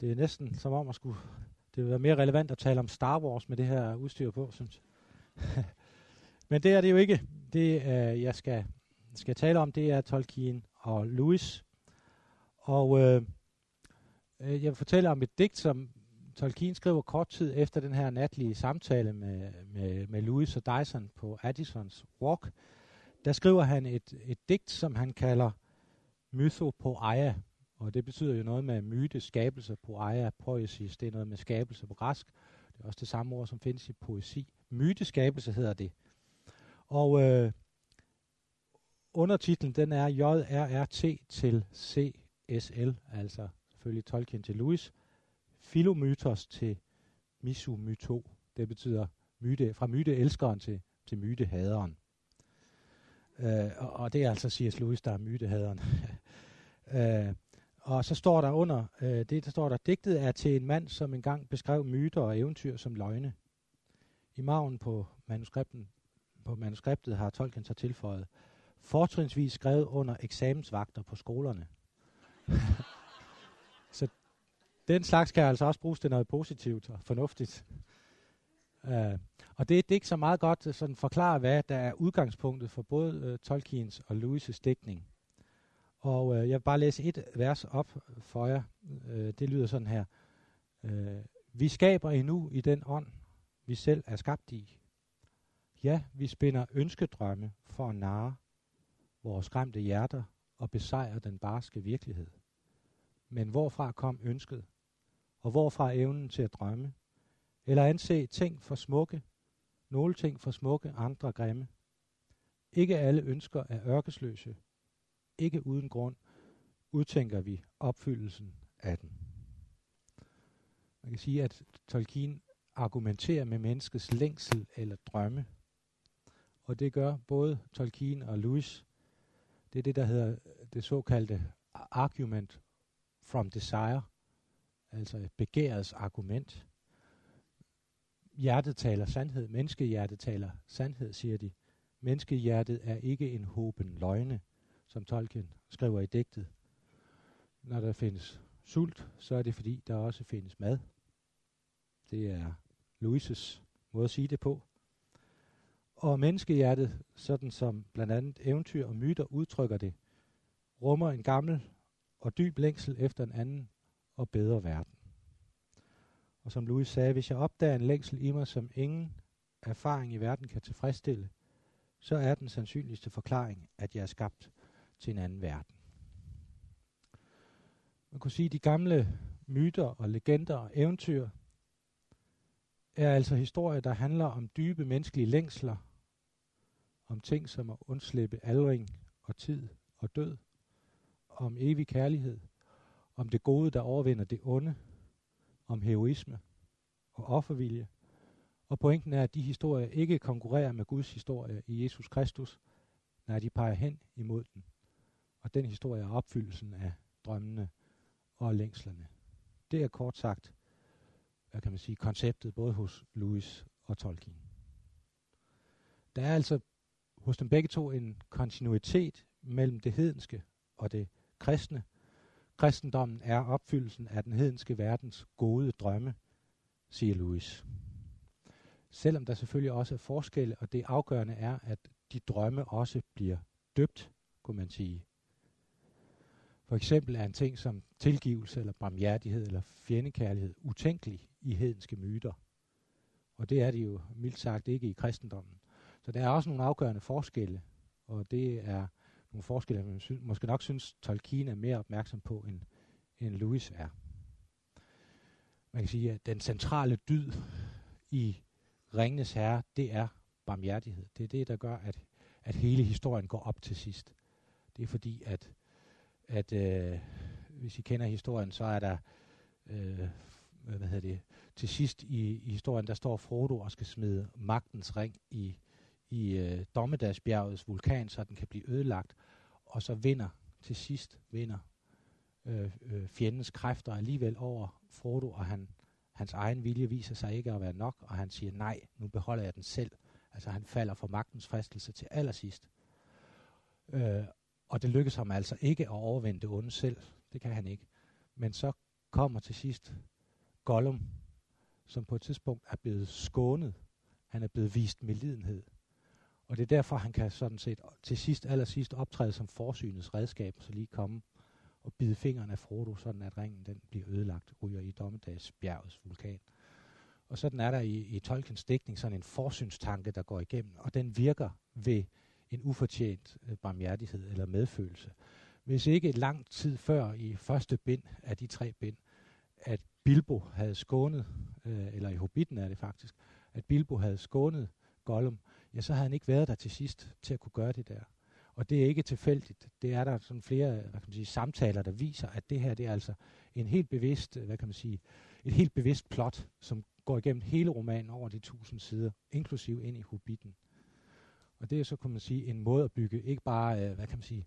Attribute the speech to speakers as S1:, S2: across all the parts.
S1: Det er næsten som om at skulle, det vil være mere relevant at tale om Star Wars med det her udstyr på, synes jeg. Men det er det jo ikke. Det, øh, jeg skal, skal tale om, det er Tolkien og Lewis. Og øh, øh, jeg vil fortælle om et digt, som Tolkien skriver kort tid efter den her natlige samtale med, med, med Lewis og Dyson på Addisons Walk. Der skriver han et, et digt, som han kalder Mythopoeia. Og det betyder jo noget med myte, skabelse, poeia, poesis. Det er noget med skabelse på græsk. Det er også det samme ord, som findes i poesi. Myteskabelse hedder det. Og øh, undertitlen den er JRRT til CSL, altså selvfølgelig Tolkien til Louis. Philomythos til misumyto. Det betyder myte, fra myteelskeren til, til mytehaderen. Øh, og, og det er altså C.S. Lewis, der er mytehaderen. øh, og så står der under, øh, det der står der, digtet er til en mand, som engang beskrev myter og eventyr som løgne. I maven på manuskripten, på manuskriptet har Tolkien så tilføjet, fortrinsvis skrevet under eksamensvagter på skolerne. så den slags kan altså også bruges til noget positivt og fornuftigt. Uh, og det er et digt, som meget godt sådan forklarer, hvad der er udgangspunktet for både uh, Tolkiens og Louis' digtning. Og øh, jeg vil bare læse et vers op for jer. Øh, det lyder sådan her. Øh, vi skaber endnu i den ånd, vi selv er skabt i. Ja, vi spinder ønskedrømme for at narre vores skræmte hjerter og besejre den barske virkelighed. Men hvorfra kom ønsket? Og hvorfra evnen til at drømme? Eller anse ting for smukke, nogle ting for smukke, andre grimme. Ikke alle ønsker er ørkesløse. Ikke uden grund udtænker vi opfyldelsen af den. Man kan sige, at Tolkien argumenterer med menneskets længsel eller drømme. Og det gør både Tolkien og Lewis. Det er det, der hedder det såkaldte argument from desire, altså begærets argument. Hjertet taler sandhed, menneskehjertet taler sandhed, siger de. Menneskehjertet er ikke en håben løgne, som Tolkien skriver i digtet. Når der findes sult, så er det fordi, der også findes mad. Det er Louises måde at sige det på. Og menneskehjertet, sådan som blandt andet eventyr og myter udtrykker det, rummer en gammel og dyb længsel efter en anden og bedre verden. Og som Louis sagde, hvis jeg opdager en længsel i mig, som ingen erfaring i verden kan tilfredsstille, så er den sandsynligste forklaring, at jeg er skabt til en anden verden. Man kunne sige, at de gamle myter og legender og eventyr er altså historier, der handler om dybe menneskelige længsler, om ting som at undslippe aldring og tid og død, om evig kærlighed, om det gode, der overvinder det onde, om heroisme og offervilje. Og pointen er, at de historier ikke konkurrerer med Guds historie i Jesus Kristus, når de peger hen imod den. Og den historie er opfyldelsen af drømmene og længslerne. Det er kort sagt, hvad kan man sige, konceptet både hos Louis og Tolkien. Der er altså hos dem begge to en kontinuitet mellem det hedenske og det kristne, Kristendommen er opfyldelsen af den hedenske verdens gode drømme, siger Louis. Selvom der selvfølgelig også er forskelle, og det afgørende er, at de drømme også bliver døbt, kunne man sige. For eksempel er en ting som tilgivelse eller barmhjertighed eller fjendekærlighed utænkelig i hedenske myter. Og det er det jo mildt sagt ikke i kristendommen. Så der er også nogle afgørende forskelle, og det er nogle forskelle, man sy- måske nok synes, Tolkien er mere opmærksom på, end, end Lewis er. Man kan sige, at den centrale dyd i Ringenes Herre, det er barmhjertighed. Det er det, der gør, at, at hele historien går op til sidst. Det er fordi, at, at øh, hvis I kender historien, så er der, øh, hvad hedder det, til sidst i, i historien, der står Frodo og skal smide magtens ring i, i øh, Dommedagsbjergets vulkan, så den kan blive ødelagt, og så vinder til sidst vinder øh, øh, fjendens kræfter alligevel over Frodo, og han, hans egen vilje viser sig ikke at være nok, og han siger, nej, nu beholder jeg den selv. Altså han falder for magtens fristelse til allersidst. Øh, og det lykkes ham altså ikke at overvinde det onde selv. Det kan han ikke. Men så kommer til sidst Gollum, som på et tidspunkt er blevet skånet. Han er blevet vist medlidenhed. Og det er derfor, han kan sådan set til sidst, allersidst optræde som forsynets redskab, så lige komme og bide fingrene af Frodo, sådan at ringen den bliver ødelagt, ryger i dommedagsbjergets vulkan. Og sådan er der i, i Tolkiens dækning sådan en forsynstanke, der går igennem, og den virker ved en ufortjent øh, barmhjertighed eller medfølelse. Hvis ikke lang tid før i første bind af de tre bind, at Bilbo havde skånet, øh, eller i Hobbiten er det faktisk, at Bilbo havde skånet Gollum, ja, så havde han ikke været der til sidst til at kunne gøre det der. Og det er ikke tilfældigt. Det er der sådan flere hvad kan man sige, samtaler, der viser, at det her det er altså en helt bevidst, øh, hvad kan man sige, et helt bevidst plot, som går igennem hele romanen over de tusind sider, inklusiv ind i Hobbiten. Og det er så, kan man sige, en måde at bygge, ikke bare, øh, hvad kan man sige,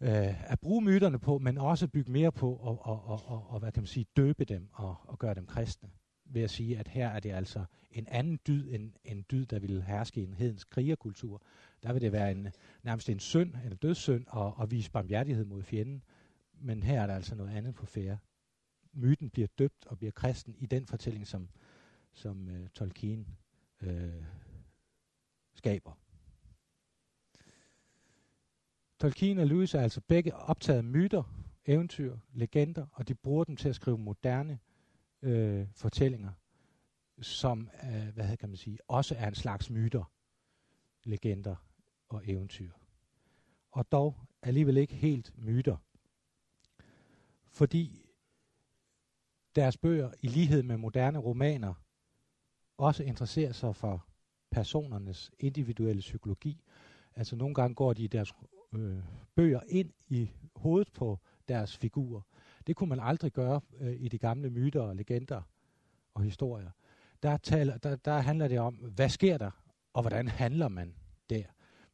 S1: øh, at bruge myterne på, men også bygge mere på og, og, og, og, og hvad kan man sige, døbe dem og, og gøre dem kristne. Ved at sige, at her er det altså en anden dyd end en dyd, der vil herske i en hedens krigerkultur. Der vil det være en, nærmest en synd, en dødssynd, og, og vise barmhjertighed mod fjenden. Men her er der altså noget andet på færre. Myten bliver døbt og bliver kristen i den fortælling, som, som uh, Tolkien uh, skaber. Tolkien og Lewis er altså begge optaget myter, eventyr, legender, og de bruger dem til at skrive moderne øh, fortællinger, som øh, hvad kan man sige, også er en slags myter, legender og eventyr. Og dog alligevel ikke helt myter. Fordi deres bøger, i lighed med moderne romaner, også interesserer sig for personernes individuelle psykologi. Altså nogle gange går de i deres øh, bøger ind i hovedet på deres figurer. Det kunne man aldrig gøre øh, i de gamle myter og legender og historier. Der, taler, der, der handler det om, hvad sker der, og hvordan handler man der.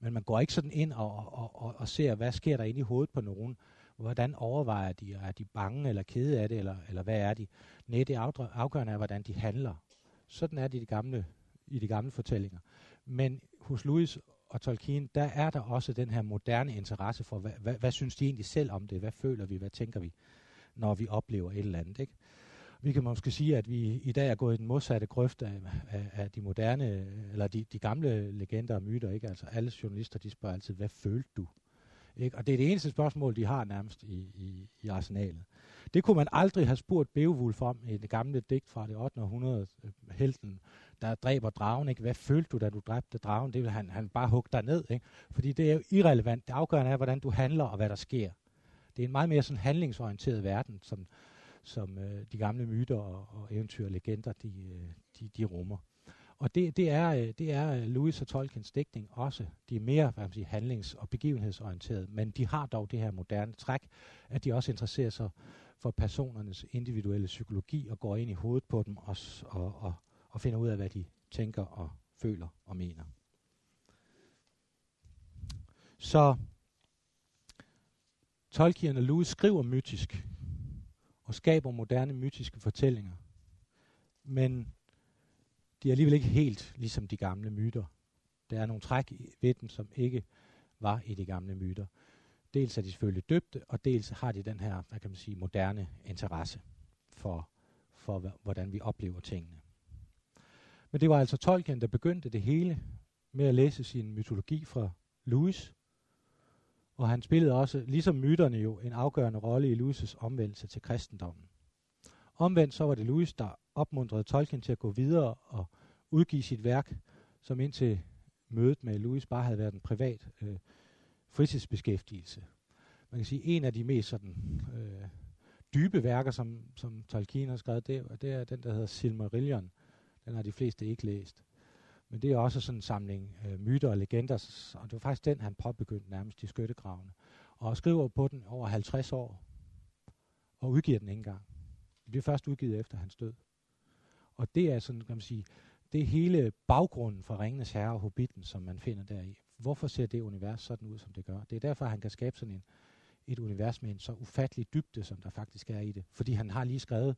S1: Men man går ikke sådan ind og, og, og, og ser, hvad sker der inde i hovedet på nogen. Hvordan overvejer de? Er de bange eller kede af det, eller, eller hvad er de? Nej, det afgørende er, hvordan de handler. Sådan er det i de gamle, i de gamle fortællinger. Men hos Louis og Tolkien, der er der også den her moderne interesse for, hvad, hvad, hvad synes de egentlig selv om det? Hvad føler vi? Hvad tænker vi, når vi oplever et eller andet? Ikke? Vi kan måske sige, at vi i dag er gået i den modsatte grøft af, af, af de moderne, eller de, de gamle legender og myter. Ikke? Altså alle journalister, de spørger altid, hvad følte du? Ikke? Og det er det eneste spørgsmål, de har nærmest i, i, i arsenalet. Det kunne man aldrig have spurgt Beowulf om i det gamle digt fra det 8. århundrede, øh, helten, der dræber dragen. Ikke? Hvad følte du, da du dræbte dragen? Det vil han, han bare hugge dig ned. Ikke? Fordi det er jo irrelevant. Det afgørende er, hvordan du handler og hvad der sker. Det er en meget mere sådan handlingsorienteret verden, som, som øh, de gamle myter og, og eventyr og legender, de, øh, de, de rummer. Og det, det, er, øh, det er øh, Louis og Tolkiens dækning også. De er mere hvad man siger, handlings- og begivenhedsorienterede, men de har dog det her moderne træk, at de også interesserer sig for personernes individuelle psykologi og går ind i hovedet på dem og, og, og, og finder ud af, hvad de tænker og føler og mener. Så Tolkien og Lewis skriver mytisk og skaber moderne mytiske fortællinger. Men de er alligevel ikke helt ligesom de gamle myter. Der er nogle træk ved dem, som ikke var i de gamle myter. Dels er de selvfølgelig døbte, og dels har de den her, hvad kan man sige, moderne interesse for, for hvordan vi oplever tingene. Men det var altså Tolkien, der begyndte det hele med at læse sin mytologi fra Lewis, og han spillede også, ligesom myterne jo, en afgørende rolle i Lewis' omvendelse til kristendommen. Omvendt så var det Lewis, der opmuntrede Tolkien til at gå videre og udgive sit værk, som indtil mødet med Lewis bare havde været en privat øh, fritidsbeskæftigelse. Man kan sige, en af de mest sådan, øh, dybe værker, som, som Tolkien har skrevet, det, det er den, der hedder Silmarillion. Den har de fleste ikke læst. Men det er også sådan en samling øh, myter og legender, og det var faktisk den, han påbegyndte nærmest i skyttegravene. Og skriver på den over 50 år, og udgiver den ikke engang. Det bliver først udgivet efter hans død. Og det er sådan, kan man sige, det er hele baggrunden for Ringenes Herre og Hobbiten, som man finder deri. Hvorfor ser det univers sådan ud, som det gør? Det er derfor, han kan skabe sådan en, et univers med en så ufattelig dybde, som der faktisk er i det. Fordi han har lige skrevet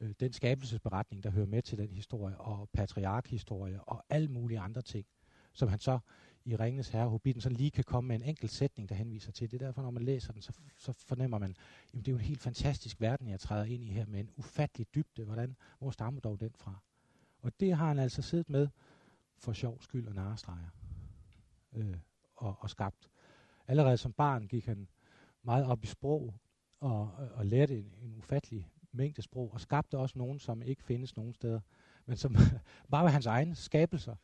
S1: øh, den skabelsesberetning, der hører med til den historie, og patriarkhistorie, og alle mulige andre ting, som han så i Ringens Herre, Hobbiten sådan lige kan komme med en enkelt sætning, der henviser til. Det er derfor, når man læser den, så, så fornemmer man, at det er jo en helt fantastisk verden, jeg træder ind i her, med en ufattelig dybde. Hvordan, hvor stammer dog den fra? Og det har han altså siddet med for sjov skyld og narestreger øh, og, og skabt. Allerede som barn gik han meget op i sprog og, og lærte en, en ufattelig mængde sprog, og skabte også nogen, som ikke findes nogen steder, men som bare var hans egne skabelser.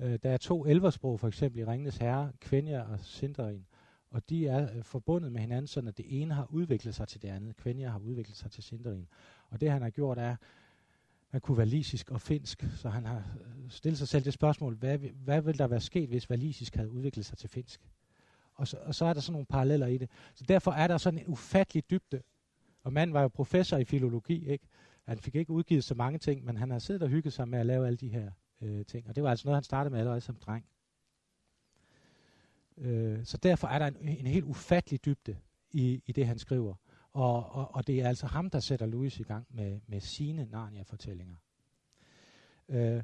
S1: Øh, der er to elversprog, for eksempel i Ringenes Herre, Kvenja og Sindarin, og de er øh, forbundet med hinanden, sådan at det ene har udviklet sig til det andet. Kvenja har udviklet sig til Sindarin. Og det han har gjort er, han kunne valisisk og finsk, så han har øh, stillet sig selv det spørgsmål, hvad, hvad ville der være sket, hvis valisisk havde udviklet sig til finsk? Og så, og så er der sådan nogle paralleller i det. Så derfor er der sådan en ufattelig dybde. Og manden var jo professor i filologi, ikke? Han fik ikke udgivet så mange ting, men han har siddet og hygget sig med at lave alle de her øh, ting. Og det var altså noget, han startede med allerede som dreng. Øh, så derfor er der en, en helt ufattelig dybde i, i det, han skriver. Og, og, og det er altså ham, der sætter Louis i gang med, med sine Narnia-fortællinger. Øh,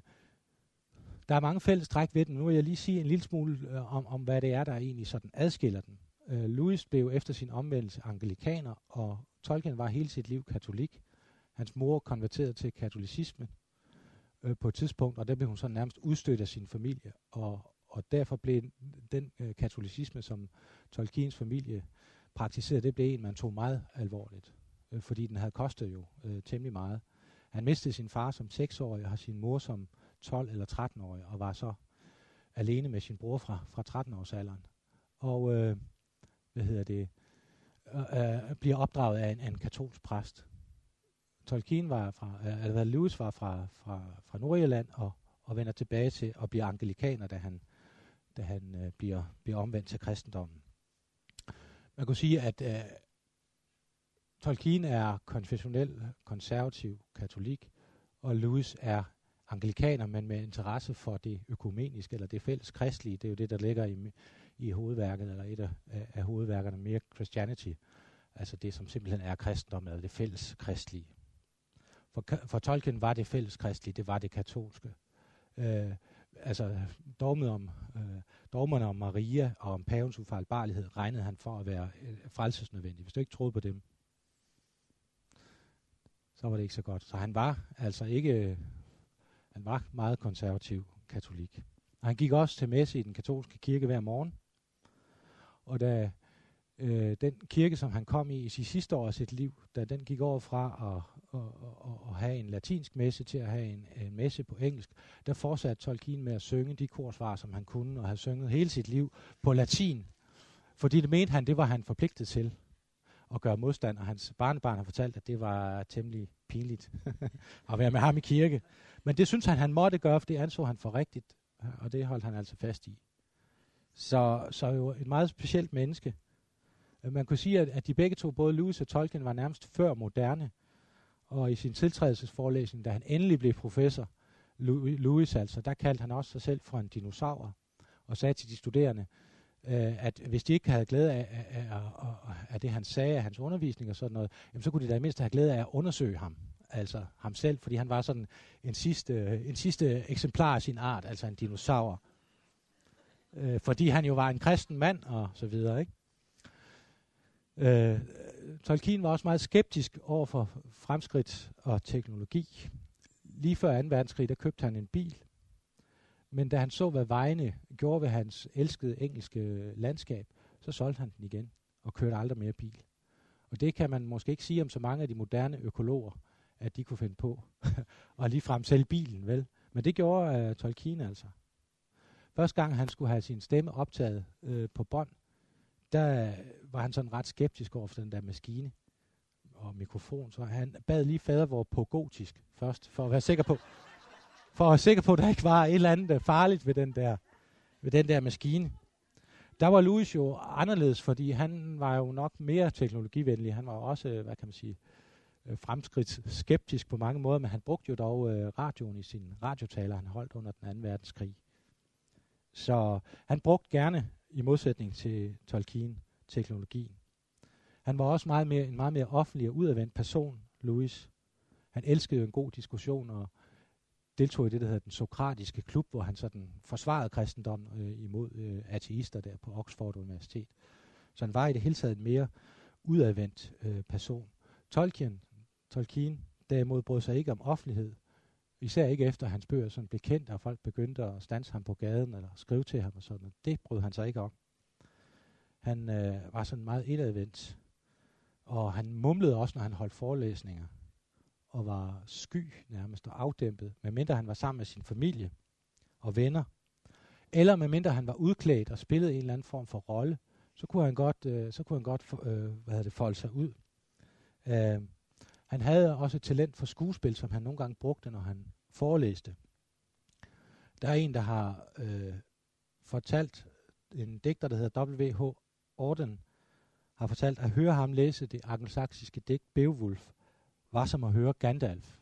S1: der er mange fælles træk ved den. Nu vil jeg lige sige en lille smule øh, om, om, hvad det er, der egentlig sådan adskiller den. Øh, Louis blev efter sin omvendelse anglikaner, og Tolkien var hele sit liv katolik. Hans mor konverterede til katolicismen øh, på et tidspunkt, og der blev hun så nærmest udstødt af sin familie, og, og derfor blev den øh, katolicisme, som Tolkiens familie praktiserede, det blev en, man tog meget alvorligt, øh, fordi den havde kostet jo øh, temmelig meget. Han mistede sin far som 6-årig og har sin mor som 12 eller 13-årig, og var så alene med sin bror fra, fra 13-årsalderen. Og øh, hvad hedder det, Øh, øh, bliver opdraget af en, af en katolsk præst. Tolkien var fra, øh, eller Lewis var fra, fra, fra Nordjylland og, og vender tilbage til at blive anglikaner, da han, da han øh, bliver, bliver omvendt til kristendommen. Man kunne sige, at øh, Tolkien er konfessionel, konservativ, katolik, og Lewis er anglikaner, men med interesse for det økumeniske, eller det fælles kristlige. Det er jo det, der ligger i, i hovedværket, eller et af, af hovedværkerne, mere Christianity. Altså det, som simpelthen er kristendom, eller det fælles kristlige. For, for Tolkien var det fælles kristlige, det var det katolske. Øh, altså dogmet om, øh, dogmerne om Maria og om pavens ufejlbarlighed regnede han for at være øh, frelsesnødvendig. Hvis du ikke troede på dem, så var det ikke så godt. Så han var altså ikke, øh, han var meget konservativ katolik. Og han gik også til messe i den katolske kirke hver morgen. Og da øh, den kirke, som han kom i i sit sidste år af sit liv, da den gik over fra at, at, at, at have en latinsk messe til at have en, en messe på engelsk, der fortsatte Tolkien med at synge de korsvar, som han kunne, og havde sunget hele sit liv på latin. Fordi det mente han, det var han forpligtet til at gøre modstand, og hans barnebarn har fortalt, at det var temmelig pinligt at være med ham i kirke. Men det synes han, han måtte gøre, for det anså han for rigtigt, og det holdt han altså fast i. Så, så jo et meget specielt menneske. Øh, man kunne sige, at, at de begge to, både Lewis og Tolkien, var nærmest før moderne. Og i sin tiltrædelsesforelæsning, da han endelig blev professor, Lewis altså, der kaldte han også sig selv for en dinosaur, og sagde til de studerende, øh, at hvis de ikke havde glæde af, af, af, af, af det, han sagde, af hans undervisning og sådan noget, jamen, så kunne de da mindst have glæde af at undersøge ham, altså ham selv, fordi han var sådan en sidste, en sidste eksemplar af sin art, altså en dinosaur. Øh, fordi han jo var en kristen mand og så videre, ikke? Øh, Tolkien var også meget skeptisk over for fremskridt og teknologi. Lige før 2. verdenskrig, der købte han en bil. Men da han så, hvad vejene gjorde ved hans elskede engelske landskab, så solgte han den igen og kørte aldrig mere bil. Og det kan man måske ikke sige om så mange af de moderne økologer, at de kunne finde på at ligefrem sælge bilen, vel? Men det gjorde uh, Tolkien altså. Første gang han skulle have sin stemme optaget øh, på bånd, der var han sådan ret skeptisk over for den der maskine og mikrofon, så han bad lige fadervor på gotisk først, for at være sikker på, for at være sikker på, at der ikke var et eller andet øh, farligt ved den der, ved den der maskine. Der var Louis jo anderledes, fordi han var jo nok mere teknologivenlig. Han var også, øh, hvad kan man sige, øh, fremskridt skeptisk på mange måder, men han brugte jo dog øh, radioen i sin radiotaler, han holdt under den anden verdenskrig. Så han brugte gerne i modsætning til Tolkien, teknologien. Han var også meget mere, en meget mere offentlig og udadvendt person, Louis. Han elskede en god diskussion, og deltog i det, der hedder den sokratiske klub, hvor han sådan forsvarede kristendommen øh, imod øh, ateister der på Oxford Universitet. Så han var i det hele taget en mere udadvendt øh, person. Tolkien, Tolkien derimod brød sig ikke om offentlighed, især ikke efter hans bøger sådan blev kendt, og folk begyndte at stanse ham på gaden eller skrive til ham og sådan Det brød han sig ikke om. Han øh, var sådan meget indadvendt, og han mumlede også, når han holdt forelæsninger, og var sky nærmest og afdæmpet, medmindre han var sammen med sin familie og venner, eller medmindre han var udklædt og spillede en eller anden form for rolle, så kunne han godt, øh, så kunne han godt øh, hvad det, folde sig ud. Øh, han havde også et talent for skuespil, som han nogle gange brugte, når han forelæste. Der er en, der har øh, fortalt, en digter, der hedder W.H. Orden, har fortalt, at høre ham læse det angelsaksiske digt Beowulf, var som at høre Gandalf.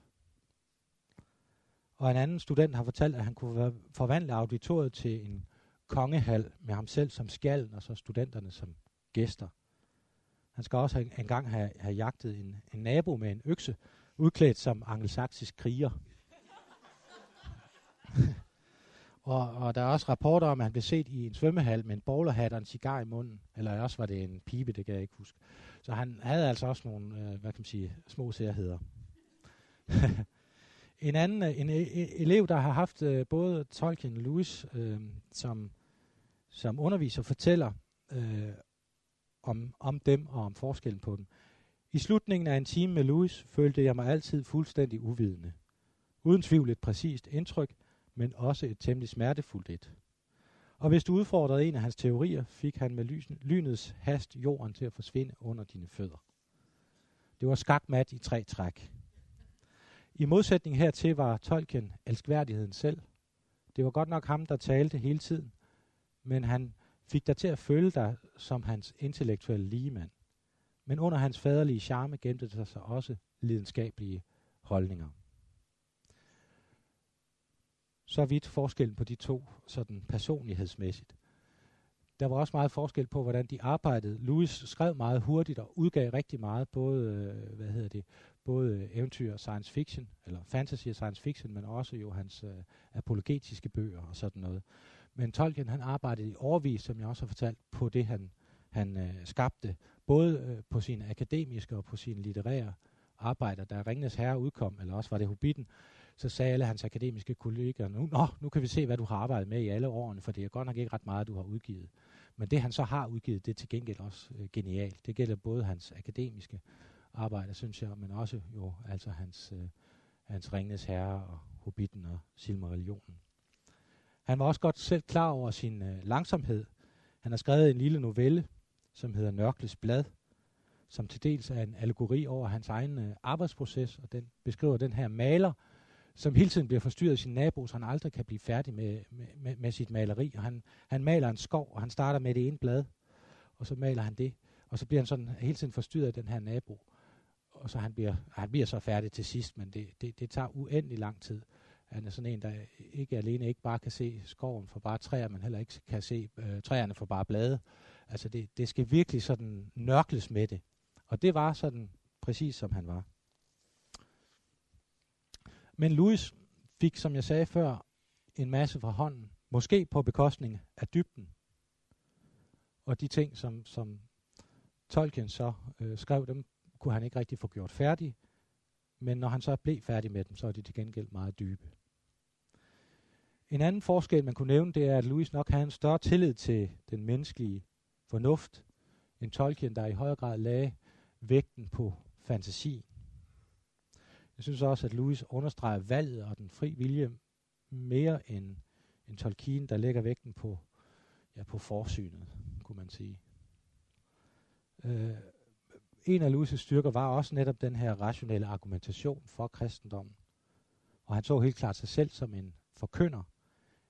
S1: Og en anden student har fortalt, at han kunne forvandle auditoriet til en kongehal med ham selv som skallen og så studenterne som gæster. Han skal også have, engang have, have jagtet en, en nabo med en økse, udklædt som angelsaksisk kriger. og, og der er også rapporter om, at han blev set i en svømmehal med en bowlerhat og en cigar i munden. Eller også var det en pibe, det kan jeg ikke huske. Så han havde altså også nogle, øh, hvad kan man sige, små særheder. en anden øh, en, øh, øh, elev, der har haft øh, både Tolkien og Lewis øh, som, som underviser, fortæller øh, om, om dem og om forskellen på dem. I slutningen af en time med Louis følte jeg mig altid fuldstændig uvidende. Uden tvivl et præcist indtryk, men også et temmelig smertefuldt et. Og hvis du udfordrede en af hans teorier, fik han med lynets hast jorden til at forsvinde under dine fødder. Det var skakmat i tre træk. I modsætning hertil var Tolkien elskværdigheden selv. Det var godt nok ham, der talte hele tiden, men han fik dig til at føle dig som hans intellektuelle ligemand. Men under hans faderlige charme gemte der sig også lidenskabelige holdninger. Så vidt forskellen på de to, sådan personlighedsmæssigt. Der var også meget forskel på, hvordan de arbejdede. Louis skrev meget hurtigt og udgav rigtig meget, både, øh, hvad hedder det, både eventyr og science fiction, eller fantasy og science fiction, men også jo hans øh, apologetiske bøger og sådan noget. Men Tolkien han arbejdede i årvis, som jeg også har fortalt, på det han, han øh, skabte, både øh, på sine akademiske og på sine litterære arbejder. Da Ringnes Herre udkom, eller også var det Hobbiten, så sagde alle hans akademiske kolleger, nu, Nå, nu kan vi se, hvad du har arbejdet med i alle årene, for det er godt nok ikke ret meget, du har udgivet. Men det han så har udgivet, det er til gengæld også øh, genialt. Det gælder både hans akademiske arbejde, synes jeg, men også jo altså hans, øh, hans Ringnes Herre og Hobbiten og Silmarillionen. Han var også godt selv klar over sin øh, langsomhed. Han har skrevet en lille novelle, som hedder Nørkles Blad, som til dels er en allegori over hans egen øh, arbejdsproces, og den beskriver den her maler, som hele tiden bliver forstyrret af sin nabo, så han aldrig kan blive færdig med, med, med, med sit maleri. Og han, han maler en skov, og han starter med det ene blad, og så maler han det, og så bliver han sådan hele tiden forstyrret af den her nabo. Og så han bliver, han bliver så færdig til sidst, men det, det, det tager uendelig lang tid. Han er sådan en, der ikke alene ikke bare kan se skoven for bare træer, men heller ikke kan se øh, træerne for bare blade. Altså det, det skal virkelig sådan nørkles med det. Og det var sådan præcis som han var. Men Louis fik, som jeg sagde før, en masse fra hånden. Måske på bekostning af dybden. Og de ting, som, som Tolkien så øh, skrev, dem kunne han ikke rigtig få gjort færdige. Men når han så blev færdig med dem, så er de til gengæld meget dybe. En anden forskel, man kunne nævne, det er, at Louis nok havde en større tillid til den menneskelige fornuft, end Tolkien, der i højere grad lagde vægten på fantasi. Jeg synes også, at Louis understreger valget og den fri vilje mere end, end Tolkien, der lægger vægten på, ja, på forsynet, kunne man sige. Øh, en af Louis' styrker var også netop den her rationelle argumentation for kristendommen. Og han så helt klart sig selv som en forkynder,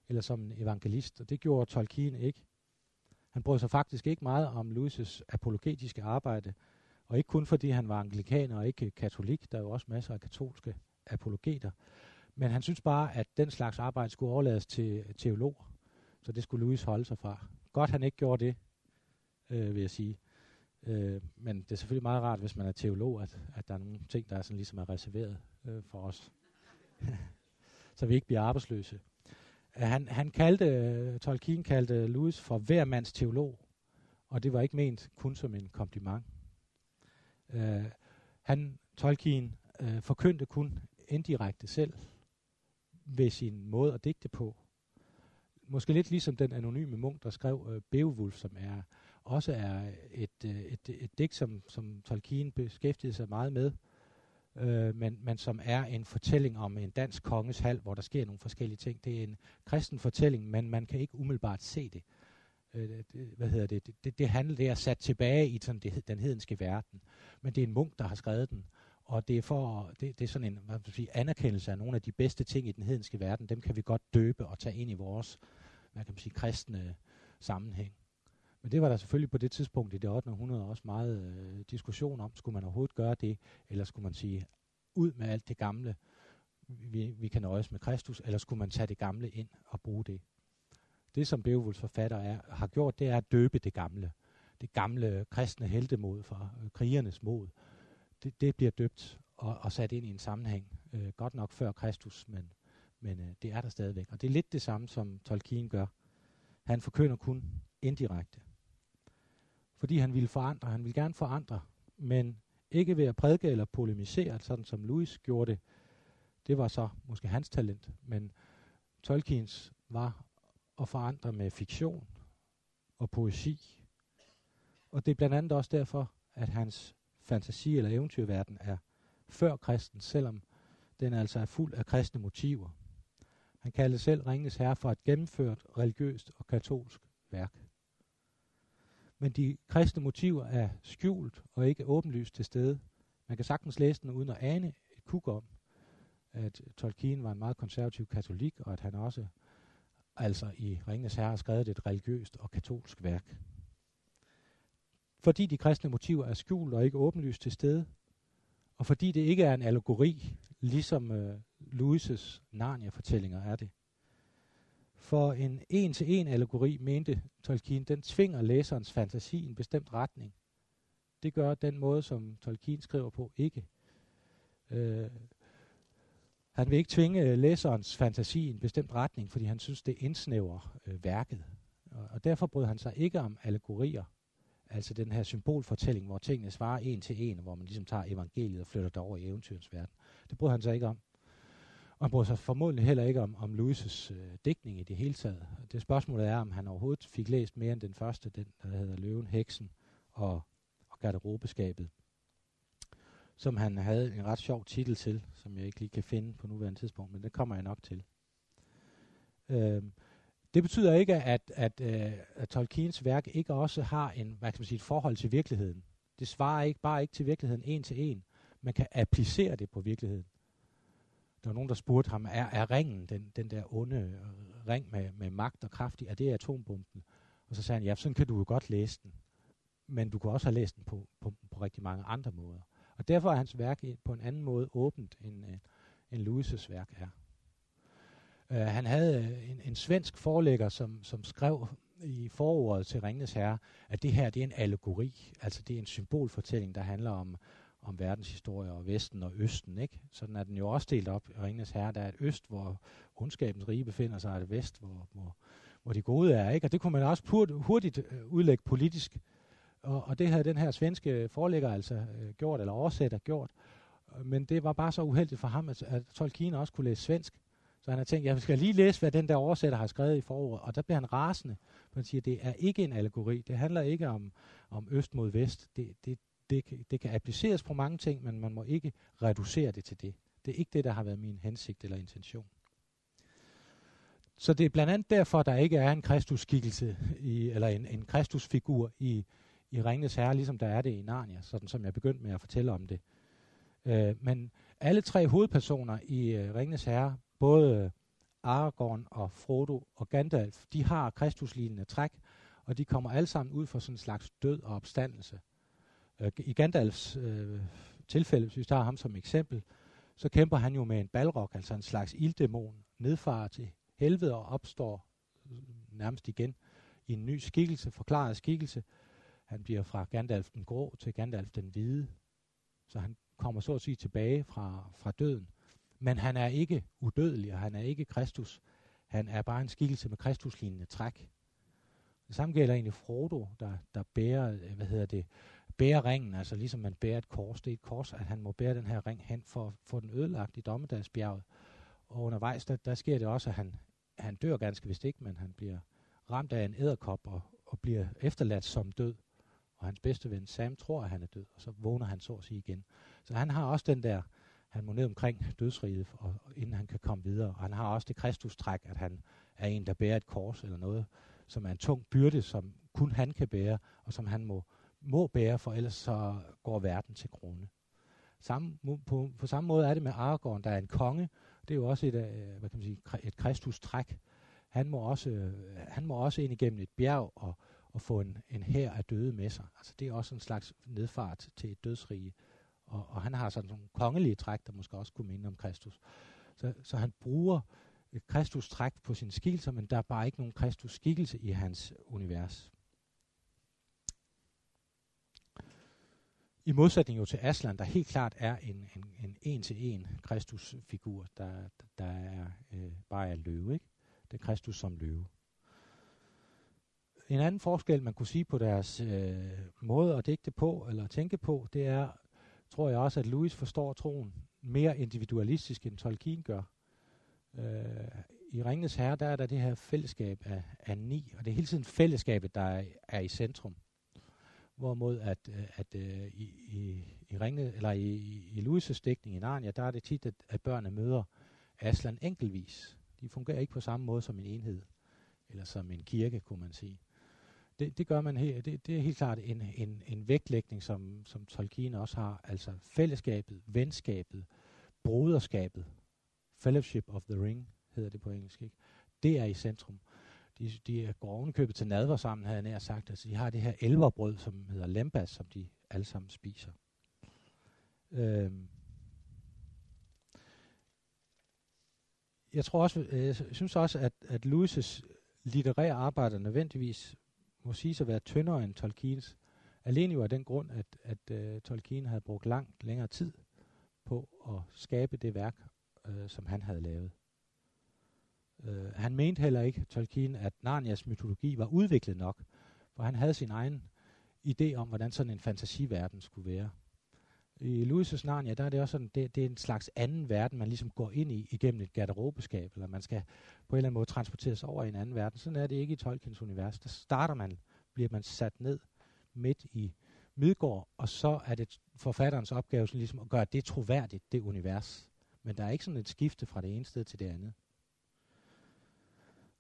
S1: eller som en evangelist, og det gjorde Tolkien ikke. Han brød sig faktisk ikke meget om Louis' apologetiske arbejde, og ikke kun fordi han var anglikaner og ikke katolik, der er jo også masser af katolske apologeter, men han synes bare, at den slags arbejde skulle overlades til teologer, så det skulle Louis holde sig fra. Godt han ikke gjorde det, øh, vil jeg sige. Øh, men det er selvfølgelig meget rart, hvis man er teolog, at, at der er nogle ting, der er sådan ligesom er reserveret øh, for os. så vi ikke bliver arbejdsløse. Øh, han, han kaldte, øh, Tolkien kaldte Lewis for hver mands teolog, og det var ikke ment kun som en kompliment. Øh, han, Tolkien, øh, forkyndte kun indirekte selv ved sin måde at digte på. Måske lidt ligesom den anonyme munk, der skrev øh, Beowulf, som er også er et, øh, et, et, digt, som, som Tolkien beskæftigede sig meget med, øh, men, men som er en fortælling om en dansk konges hal, hvor der sker nogle forskellige ting. Det er en kristen fortælling, men man kan ikke umiddelbart se det. Uh, det hvad hedder det? Det, det, det handler, det er sat tilbage i sådan det, den hedenske verden, men det er en munk, der har skrevet den, og det er, for, det, det er sådan en hvad man sige, anerkendelse af nogle af de bedste ting i den hedenske verden. Dem kan vi godt døbe og tage ind i vores hvad kan man sige, kristne sammenhæng. Men det var der selvfølgelig på det tidspunkt i det 8. århundrede også meget øh, diskussion om. Skulle man overhovedet gøre det, eller skulle man sige, ud med alt det gamle, vi, vi kan nøjes med Kristus, eller skulle man tage det gamle ind og bruge det? Det, som Beowulfs forfatter er, har gjort, det er at døbe det gamle. Det gamle kristne heltemod fra øh, krigernes mod det, det bliver døbt og, og sat ind i en sammenhæng. Øh, godt nok før Kristus, men, men øh, det er der stadigvæk. Og det er lidt det samme, som Tolkien gør. Han forkynder kun indirekte. Fordi han ville forandre. Han ville gerne forandre, men ikke ved at prædike eller polemisere, sådan som Louis gjorde det. Det var så måske hans talent, men Tolkiens var at forandre med fiktion og poesi. Og det er blandt andet også derfor, at hans fantasi- eller eventyrverden er før kristen, selvom den altså er fuld af kristne motiver. Han kaldte selv Ringens Herre for et gennemført, religiøst og katolsk værk. Men de kristne motiver er skjult og ikke åbenlyst til stede. Man kan sagtens læse den uden at ane et kuk om, at Tolkien var en meget konservativ katolik, og at han også altså i Ringens Herre har skrevet et religiøst og katolsk værk fordi de kristne motiver er skjult og ikke åbenlyst til stede, og fordi det ikke er en allegori, ligesom øh, Louis' Narnia-fortællinger er det. For en en-til-en allegori, mente Tolkien, den tvinger læserens fantasi i en bestemt retning. Det gør den måde, som Tolkien skriver på, ikke. Øh, han vil ikke tvinge læserens fantasi i en bestemt retning, fordi han synes, det indsnæver øh, værket. Og, og derfor bryder han sig ikke om allegorier. Altså den her symbolfortælling, hvor tingene svarer en til en, hvor man ligesom tager evangeliet og flytter det over i eventyrens verden. Det bryder han sig ikke om. Og han bryder sig formodentlig heller ikke om, om Louis' øh, dækning i det hele taget. Det spørgsmålet er, om han overhovedet fik læst mere end den første, den der hedder Løven, Heksen og, og Garderobeskabet, som han havde en ret sjov titel til, som jeg ikke lige kan finde på nuværende tidspunkt, men det kommer jeg nok til. Øhm, det betyder ikke, at, at, at, at Tolkiens værk ikke også har en, hvad kan man sige, et forhold til virkeligheden. Det svarer ikke bare ikke til virkeligheden en til en. Man kan applicere det på virkeligheden. Der var nogen, der spurgte ham, er, er ringen, den, den der onde øh, ring med, med magt og kraft, er det atombomben? Og så sagde han, ja, sådan kan du jo godt læse den. Men du kan også have læst den på, på, på rigtig mange andre måder. Og derfor er hans værk på en anden måde åbent, end, øh, end Louis' værk er. Uh, han havde øh, en, en svensk forlægger, som, som skrev i forordet til Ringnes Herre, at det her det er en allegori, altså det er en symbolfortælling, der handler om, om verdenshistorie og Vesten og Østen. Ikke? Sådan er den jo også delt op i Ringnes Herre. Der er et øst, hvor ondskabens rige befinder sig, og et vest, hvor, hvor, hvor de gode er. Ikke? Og det kunne man også purt, hurtigt øh, udlægge politisk. Og, og det havde den her svenske forlægger altså øh, gjort, eller oversætter gjort. Men det var bare så uheldigt for ham, at, at Tolkien også kunne læse svensk. Så han har tænkt, jeg skal lige læse, hvad den der oversætter har skrevet i foråret. Og der bliver han rasende. Han siger, det er ikke en allegori. Det handler ikke om, om øst mod vest. Det, det, det, det kan appliceres på mange ting, men man må ikke reducere det til det. Det er ikke det, der har været min hensigt eller intention. Så det er blandt andet derfor, der ikke er en kristusskikkelse, i, eller en, en kristusfigur i, i Ringnes Herre, ligesom der er det i Narnia, sådan som jeg begyndte med at fortælle om det. Øh, men alle tre hovedpersoner i øh, Ringnes Herre både Aragorn og Frodo og Gandalf, de har kristuslignende træk, og de kommer alle sammen ud for sådan en slags død og opstandelse. Øh, I Gandalfs øh, tilfælde, hvis vi tager ham som eksempel, så kæmper han jo med en balrog, altså en slags ilddæmon, nedfarer til helvede og opstår øh, nærmest igen i en ny skikkelse, forklaret skikkelse. Han bliver fra Gandalf den grå til Gandalf den hvide, så han kommer så at sige tilbage fra, fra døden Men han er ikke udødelig, og han er ikke Kristus. Han er bare en skikkelse med Kristuslignende træk. Det samme gælder egentlig Frodo, der, der bærer, øh, hvad hedder det, bære ringen, altså ligesom man bærer et kors. Det er et kors, at han må bære den her ring hen for at få den ødelagt i Dommedagsbjerget. Og undervejs, der, der sker det også, at han, han dør ganske vist ikke, men han bliver ramt af en æderkop og, og bliver efterladt som død. Og hans bedste ven Sam tror, at han er død, og så vågner han så at sige igen. Så han har også den der, han må ned omkring dødsriget, og, og inden han kan komme videre. Og han har også det kristustræk, at han er en, der bærer et kors eller noget, som er en tung byrde, som kun han kan bære, og som han må, må bære, for ellers så går verden til grunde. Samme, på, på samme måde er det med Aragorn, der er en konge. Det er jo også et, øh, hvad kan man sige, et kristustræk. Han må også, øh, han må også ind igennem et bjerg og, og få en, en hær af døde med sig. Altså det er også en slags nedfart til et dødsrige. Og, og han har sådan nogle kongelige træk, der måske også kunne minde om Kristus. Så, så han bruger Kristus træk på sin skikkelse, men der er bare ikke nogen Kristus skikkelse i hans univers. I modsætning jo til Aslan, der helt klart er en, en, en en-til-en Kristusfigur, der, der er øh, bare er løve, ikke? Det er Kristus som løve. En anden forskel, man kunne sige på deres øh, måde at digte på, eller tænke på, det er, tror jeg også, at Louis forstår troen mere individualistisk, end Tolkien gør. Øh, I Ringens Herre, der er der det her fællesskab af, af ni, og det er hele tiden fællesskabet, der er, er i centrum. Hvorimod at, øh, at, at i, i, i, Ringe, eller i, i Louis' dækning i Narnia, der er det tit, at, at børnene møder Aslan enkeltvis. De fungerer ikke på samme måde som en enhed, eller som en kirke, kunne man sige. Det, det gør man her. Det, det er helt klart en, en, en vægtlægning, som, som Tolkien også har. Altså fællesskabet, venskabet, broderskabet, Fellowship of the Ring, hedder det på engelsk. Ikke? Det er i centrum. De, de går ovenkøbet til nadver sammen, havde jeg nær sagt. Altså, de har det her elverbrød, som hedder lembas, som de alle sammen spiser. Øhm. Jeg tror også, øh, jeg synes også, at, at Lewis' litterære arbejder nødvendigvis må sige at være tyndere end Tolkiens. Alene jo af den grund, at, at uh, Tolkien havde brugt langt længere tid på at skabe det værk, uh, som han havde lavet. Øh, han mente heller ikke, Tolkien, at Narnias mytologi var udviklet nok, for han havde sin egen idé om, hvordan sådan en fantasiverden skulle være. I Louis' Narnia, der er det også sådan, det, det er en slags anden verden, man ligesom går ind i igennem et garderobeskab, eller man skal på en eller anden måde transporteres over i en anden verden. Sådan er det ikke i Tolkiens univers. Der starter man, bliver man sat ned midt i Midgård, og så er det forfatterens opgave sådan ligesom at gøre det troværdigt, det univers. Men der er ikke sådan et skifte fra det ene sted til det andet.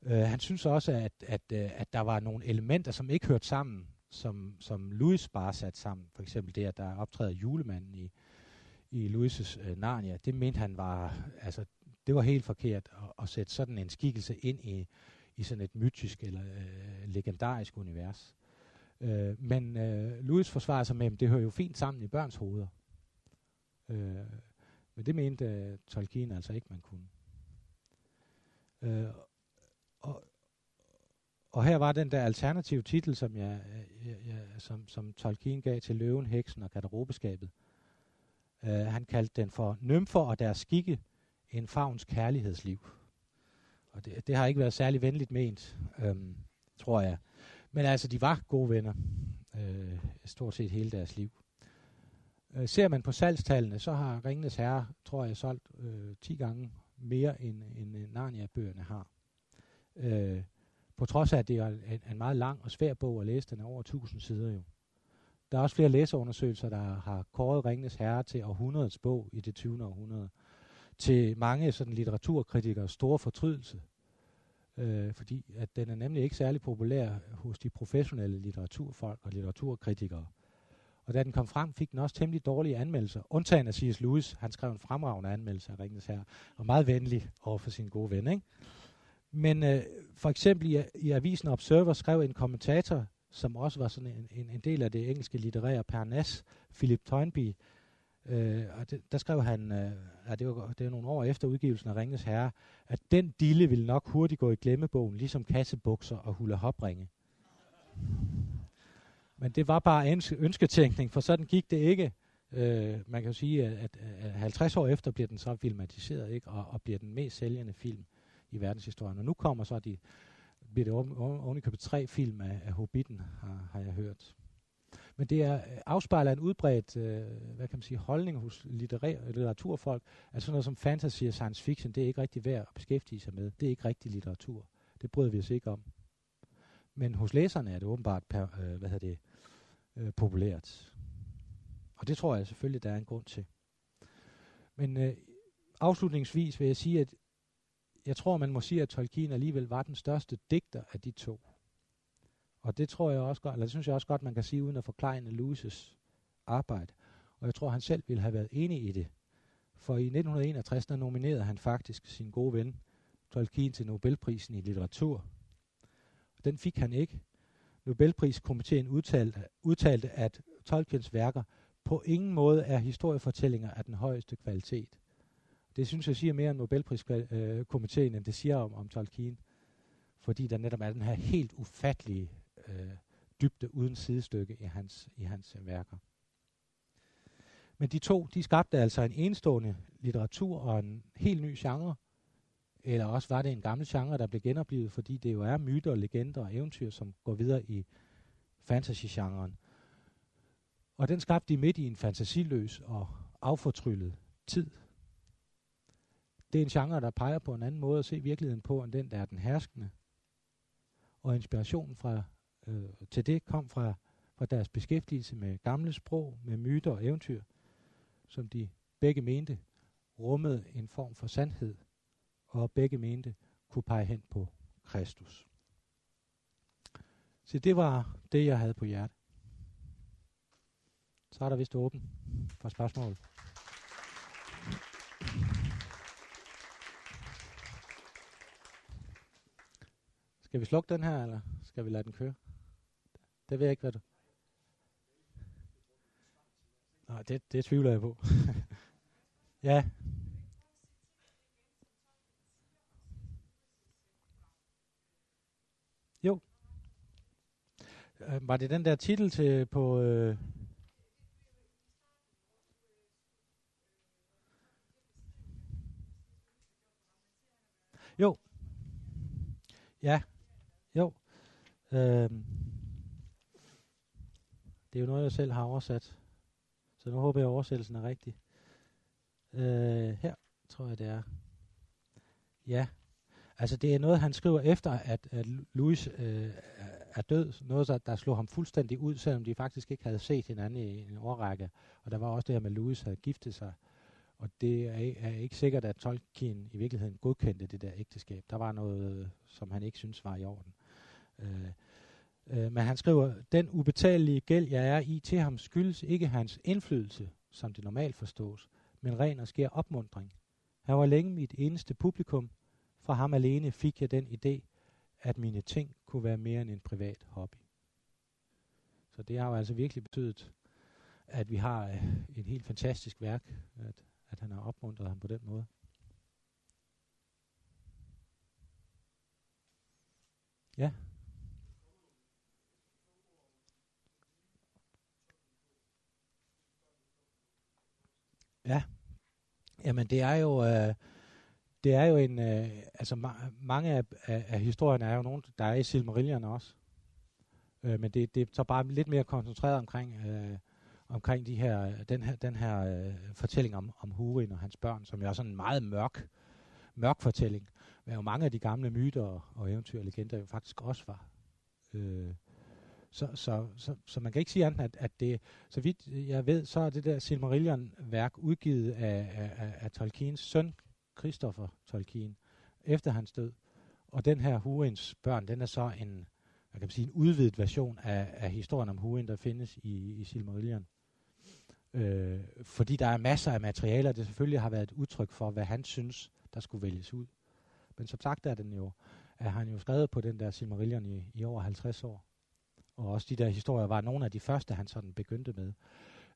S1: Øh, han synes også, at, at, øh, at der var nogle elementer, som ikke hørte sammen som, som Louis bare sat sammen. For eksempel det, at der optræder julemanden i, i Louis' øh, Narnia. Det mente han var, altså, det var helt forkert at, at sætte sådan en skikkelse ind i, i sådan et mytisk eller øh, legendarisk univers. Øh, men øh, Louis forsvarer sig med, at det hører jo fint sammen i børns hoveder. Øh, men det mente øh, Tolkien altså ikke, man kunne. Øh, og, og her var den der alternative titel, som, jeg, jeg, jeg, som, som Tolkien gav til Løven, Heksen og Garderobeskabet. Uh, han kaldte den for Nymfer og deres skikke, en favns kærlighedsliv. Og det, det har ikke været særlig venligt ment, øhm, tror jeg. Men altså, de var gode venner, øh, stort set hele deres liv. Øh, ser man på salgstallene, så har Ringenes Herre, tror jeg, solgt øh, 10 gange mere, end, end Narnia-bøgerne har. Øh, på trods af, at det er en, en meget lang og svær bog at læse, den er over 1000 sider jo. Der er også flere læseundersøgelser, der har kåret Ringnes Herre til århundredets bog i det 20. århundrede. Til mange sådan litteraturkritikere store fortrydelse. Øh, fordi at den er nemlig ikke særlig populær hos de professionelle litteraturfolk og litteraturkritikere. Og da den kom frem, fik den også temmelig dårlige anmeldelser. Undtagen af C.S. Lewis, han skrev en fremragende anmeldelse af Ringnes Herre, og meget venlig over for sin gode ven. Ikke? Men øh, for eksempel i, i avisen Observer skrev en kommentator, som også var sådan en, en, en del af det engelske litterære Pernas, Philip Toynbee, øh, og det, der skrev han, øh, at det var, det var nogle år efter udgivelsen af Ringens Herre, at den dille ville nok hurtigt gå i glemmebogen, ligesom kassebukser og hula hopringe. Men det var bare ønske, ønsketænkning, for sådan gik det ikke. Øh, man kan jo sige, at, at 50 år efter bliver den så filmatiseret, ikke? Og, og bliver den mest sælgende film i verdenshistorien. Og nu kommer så de, bliver det ovenikøbet i tre film af, af Hobbiten, har, har jeg hørt. Men det er øh, afspejler en udbredt, øh, hvad kan man sige, holdning hos litterær, litteraturfolk, at sådan noget som fantasy og science fiction, det er ikke rigtig værd at beskæftige sig med. Det er ikke rigtig litteratur. Det bryder vi os ikke om. Men hos læserne er det åbenbart per, øh, hvad hedder det, øh, populært. Og det tror jeg selvfølgelig, der er en grund til. Men øh, afslutningsvis vil jeg sige, at jeg tror, man må sige, at Tolkien alligevel var den største digter af de to. Og det tror jeg også godt, eller det synes jeg også godt, man kan sige, uden at forklare Luces arbejde. Og jeg tror, han selv ville have været enig i det. For i 1961, der nominerede han faktisk sin gode ven, Tolkien, til Nobelprisen i litteratur. Den fik han ikke. Nobelpriskomiteen udtalte, udtalte, at Tolkiens værker på ingen måde er historiefortællinger af den højeste kvalitet. Det synes jeg siger mere om Nobelpriskomiteen, end det siger om, om Tolkien. Fordi der netop er den her helt ufattelige øh, dybde uden sidestykke i hans, i hans øh, værker. Men de to, de skabte altså en enestående litteratur og en helt ny genre. Eller også var det en gammel genre, der blev genoplevet, fordi det jo er myter, legender og eventyr, som går videre i fantasy-genren. Og den skabte de midt i en fantasiløs og affortryllet tid. Det er en genre, der peger på en anden måde at se virkeligheden på, end den, der er den herskende. Og inspirationen fra, øh, til det kom fra, fra deres beskæftigelse med gamle sprog, med myter og eventyr, som de begge mente rummede en form for sandhed, og begge mente kunne pege hen på Kristus. Så det var det, jeg havde på hjertet. Så er der vist åben for spørgsmål. Skal vi slukke den her, eller skal vi lade den køre? Det ved jeg ikke, hvad du... Nej, det, det tvivler jeg på. ja. Jo. Øh, var det den der titel til på... Øh jo. Ja. Jo. Øhm. Det er jo noget, jeg selv har oversat. Så nu håber jeg, at oversættelsen er rigtig. Øh, her tror jeg, det er. Ja. Altså, det er noget, han skriver efter, at, at Louis øh, er død. Noget, der, der slog ham fuldstændig ud, selvom de faktisk ikke havde set hinanden i en årrække. Og der var også det her med, at Louis havde giftet sig. Og det er, er ikke sikkert, at Tolkien i virkeligheden godkendte det der ægteskab. Der var noget, som han ikke synes var i orden. Øh, Øh, øh, men han skriver, den ubetalelige gæld, jeg er i til ham, skyldes ikke hans indflydelse, som det normalt forstås, men ren og sker opmundring. Han var længe mit eneste publikum. Fra ham alene fik jeg den idé, at mine ting kunne være mere end en privat hobby. Så det har jo altså virkelig betydet, at vi har øh, et helt fantastisk værk, at, at han har opmuntret ham på den måde. Ja. Ja. Jamen det er jo øh, det er jo en øh, altså ma- mange af, af, af historierne er jo nogen der er i Silmarillion også. Øh, men det det er så bare lidt mere koncentreret omkring øh, omkring de her den her den her øh, fortælling om om Hurin og hans børn, som jo er sådan en meget mørk mørk fortælling. Men jo mange af de gamle myter og, og eventyr og legender jo faktisk også var øh, så, så, så, så man kan ikke sige andet, at, at det, så vidt jeg ved, så er det der Silmarillion-værk udgivet af, af, af Tolkiens søn, Christopher Tolkien, efter hans død. Og den her Hurins børn, den er så en, hvad kan sige, en udvidet version af, af historien om Hurin, der findes i, i Silmarillion. Øh, fordi der er masser af materialer, det selvfølgelig har været et udtryk for, hvad han synes, der skulle vælges ud. Men som sagt er den jo, er han jo skrevet på den der Silmarillion i, i over 50 år og også de der historier var nogle af de første, han sådan begyndte med.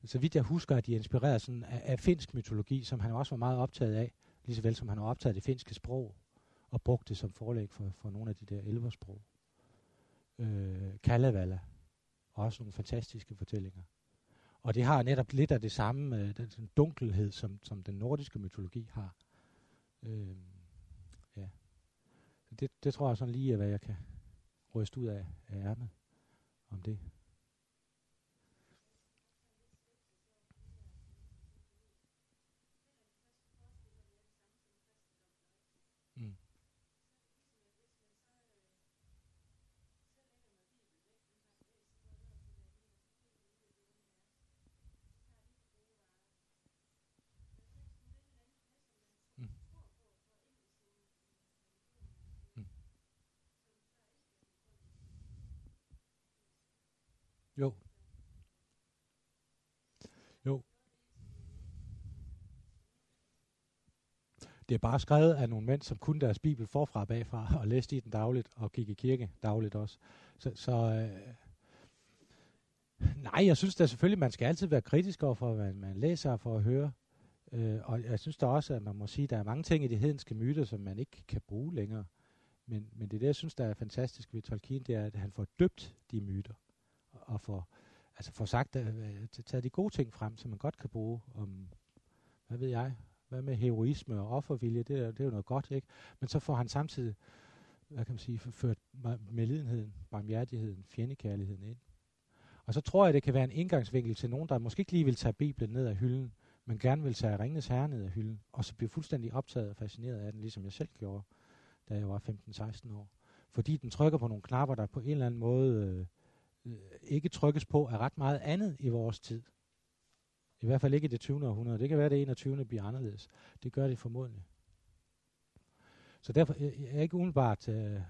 S1: Så vidt jeg husker, at de er inspireret sådan af, af finsk mytologi, som han også var meget optaget af, lige så vel som han var optaget af det finske sprog, og brugte det som forlæg for, for nogle af de der elversprog. Øh, Kalevala, også nogle fantastiske fortællinger. Og det har netop lidt af det samme, øh, den, den dunkelhed, som, som den nordiske mytologi har. Øh, ja. Det, det tror jeg sådan lige er, hvad jeg kan ryste ud af, af ærmet om det. Jo. Jo. Det er bare skrevet af nogle mænd, som kunne deres bibel forfra og bagfra, og læste i den dagligt, og gik i kirke dagligt også. Så, så øh, nej, jeg synes da selvfølgelig, man skal altid være kritisk over for, hvad man læser for at høre. Øh, og jeg synes da også, at man må sige, at der er mange ting i de hedenske myter, som man ikke kan bruge længere. Men, men det, det, jeg synes, der er fantastisk ved Tolkien, det er, at han får døbt de myter og få, altså få sagt, uh, taget de gode ting frem, som man godt kan bruge om, hvad ved jeg, hvad med heroisme og offervilje, det er, det er jo noget godt, ikke? Men så får han samtidig, hvad kan man sige, ført medlidenheden, barmhjertigheden, fjendekærligheden ind. Og så tror jeg, det kan være en indgangsvinkel til nogen, der måske ikke lige vil tage Bibelen ned af hylden, men gerne vil tage Ringens Herre ned af hylden, og så blive fuldstændig optaget og fascineret af den, ligesom jeg selv gjorde, da jeg var 15-16 år. Fordi den trykker på nogle knapper, der på en eller anden måde øh, Øh, ikke trykkes på af ret meget andet i vores tid. I hvert fald ikke i det 20. århundrede. Det kan være, at det 21. bliver anderledes. Det gør det formodentlig. Så derfor jeg er ikke umiddelbart... Øh,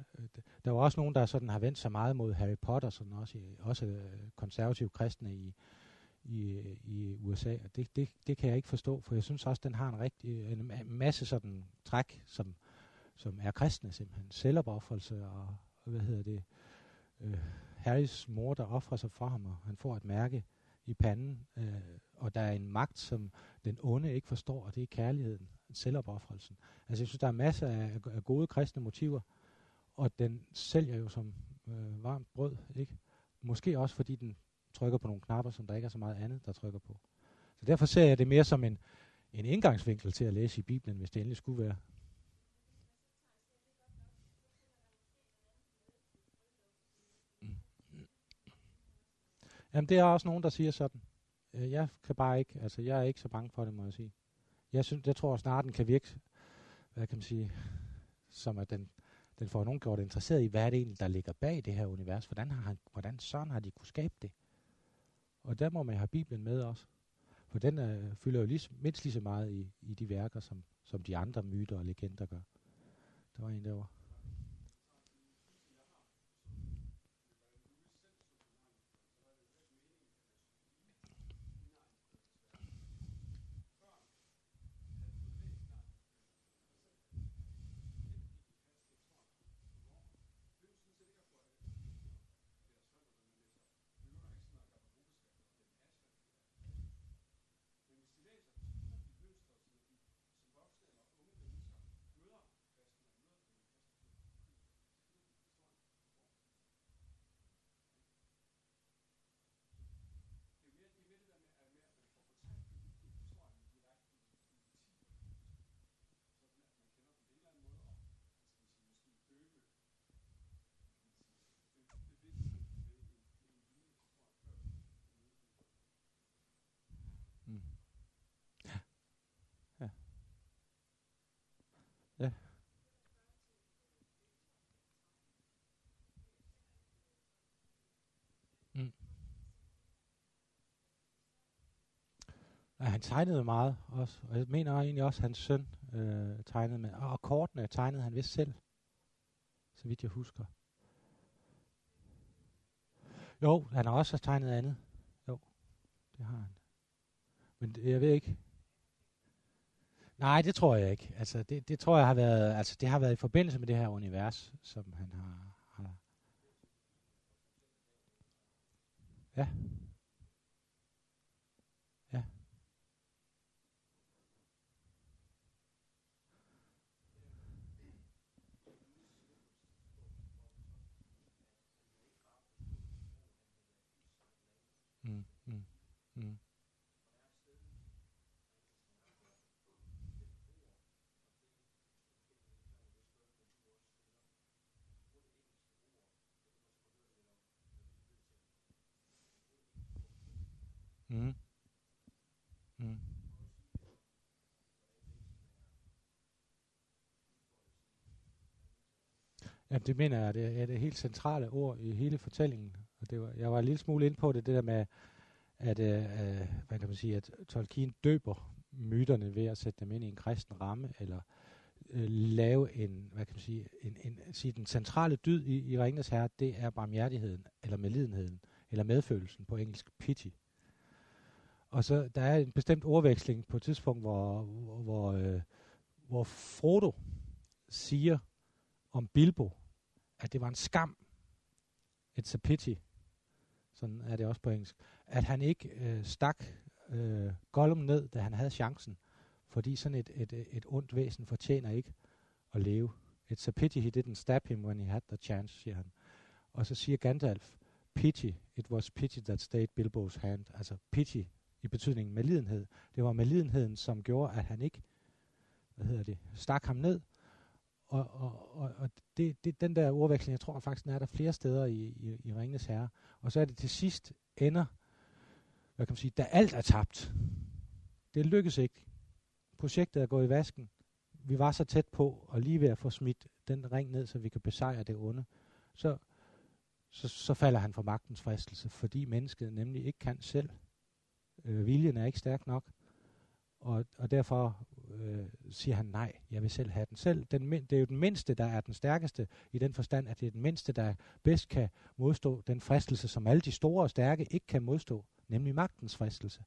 S1: der var også nogen, der sådan har vendt sig meget mod Harry Potter, sådan også, også øh, konservative kristne i, i, i USA. Og det, det, det kan jeg ikke forstå, for jeg synes også, den har en, rigtig, en masse sådan træk, som, som er kristne simpelthen. Selvopoffrelse og, hvad hedder det, øh, Harrys mor, der offrer sig for ham, og han får et mærke i panden, øh, og der er en magt, som den onde ikke forstår, og det er kærligheden, selvopoffrelsen. Altså jeg synes, der er masser af, af gode kristne motiver, og den sælger jo som øh, varmt brød, ikke? Måske også fordi den trykker på nogle knapper, som der ikke er så meget andet, der trykker på. Så derfor ser jeg det mere som en, en indgangsvinkel til at læse i Bibelen, hvis det endelig skulle være. Jamen, det er også nogen, der siger sådan. Øh, jeg kan bare ikke, altså jeg er ikke så bange for det, må jeg sige. Jeg synes, jeg tror snart, den kan virke, hvad kan man sige, som at den, den får nogen gjort interesseret i, hvad er det egentlig, der ligger bag det her univers. Hvordan, har han, hvordan sådan har de kunne skabe det? Og der må man have Bibelen med også. For den øh, fylder jo lige, mindst lige så meget i, i de værker, som, som de andre myter og legender gør. Der var en derovre. Ja, han tegnede meget også, og jeg mener egentlig også, at hans søn øh, tegnede med, og kortene tegnede han vist selv, så vidt jeg husker. Jo, han har også tegnet andet. Jo, det har han. Men det, jeg ved ikke, Nej, det tror jeg ikke. Altså, det, det tror jeg har været, altså, det har været i forbindelse med det her univers, som han har, har Ja. Ja. Mm, mm. Mm. Mm. Mm. Jamen, det mener jeg, det er det helt centrale ord i hele fortællingen. Og det var, jeg var en lille smule ind på det, det der med, at, øh, øh, hvad kan man sige, at Tolkien døber myterne ved at sætte dem ind i en kristen ramme, eller øh, lave en, hvad kan man sige, en, en, sige, den centrale dyd i, i Ringens Herre, det er barmhjertigheden, eller medlidenheden, eller medfølelsen på engelsk, pity. Og så der er en bestemt ordveksling på et tidspunkt, hvor, hvor, hvor, øh, hvor Frodo siger om Bilbo, at det var en skam, it's a pity, sådan er det også på engelsk, at han ikke øh, stak øh, Gollum ned, da han havde chancen, fordi sådan et, et, et ondt væsen fortjener ikke at leve. It's a pity he didn't stab him when he had the chance, siger han. Og så siger Gandalf, pity, it was pity that stayed Bilbo's hand. Altså pity i betydningen medlidenhed. Det var medlidenheden, som gjorde, at han ikke, hvad hedder det, stak ham ned. Og, og, og, og det, det, den der ordveksling, jeg tror faktisk, den er der flere steder i, i, i Ringnes Herre. Og så er det til sidst ender, hvad kan man sige, da alt er tabt. Det lykkes ikke. Projektet er gået i vasken. Vi var så tæt på, og lige ved at få smidt den ring ned, så vi kan besejre det onde. Så, så, så falder han for magtens fristelse, fordi mennesket nemlig ikke kan selv. Øh, viljen er ikke stærk nok, og, og derfor øh, siger han nej, jeg vil selv have den selv. Den, det er jo den mindste, der er den stærkeste, i den forstand, at det er den mindste, der bedst kan modstå den fristelse, som alle de store og stærke ikke kan modstå, nemlig magtens fristelse.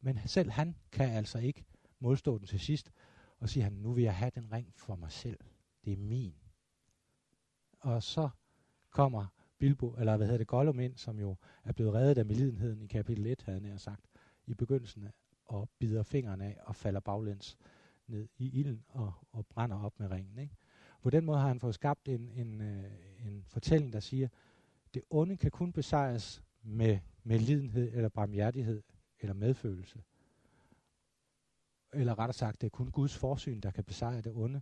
S1: Men selv han kan altså ikke modstå den til sidst, og siger han, nu vil jeg have den ring for mig selv. Det er min. Og så kommer Bilbo, eller hvad hedder det, Gollum ind, som jo er blevet reddet af melidenheden i kapitel 1, havde han sagt, i begyndelsen af, og bider fingrene af og falder baglæns ned i ilden og, og brænder op med ringen. Ikke? På den måde har han fået skabt en, en, øh, en fortælling, der siger, det onde kan kun besejres med, med lidenhed eller barmhjertighed eller medfølelse. Eller rettere sagt, det er kun Guds forsyn, der kan besejre det onde,